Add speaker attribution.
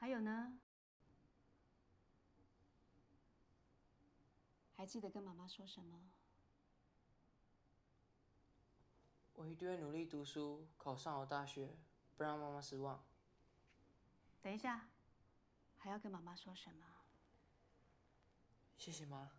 Speaker 1: 还有呢？还记得跟妈妈说什么？
Speaker 2: 我一定会努力读书考上好大学不让妈妈失望。
Speaker 1: 等一下还要跟妈妈说什么？
Speaker 2: 谢谢妈。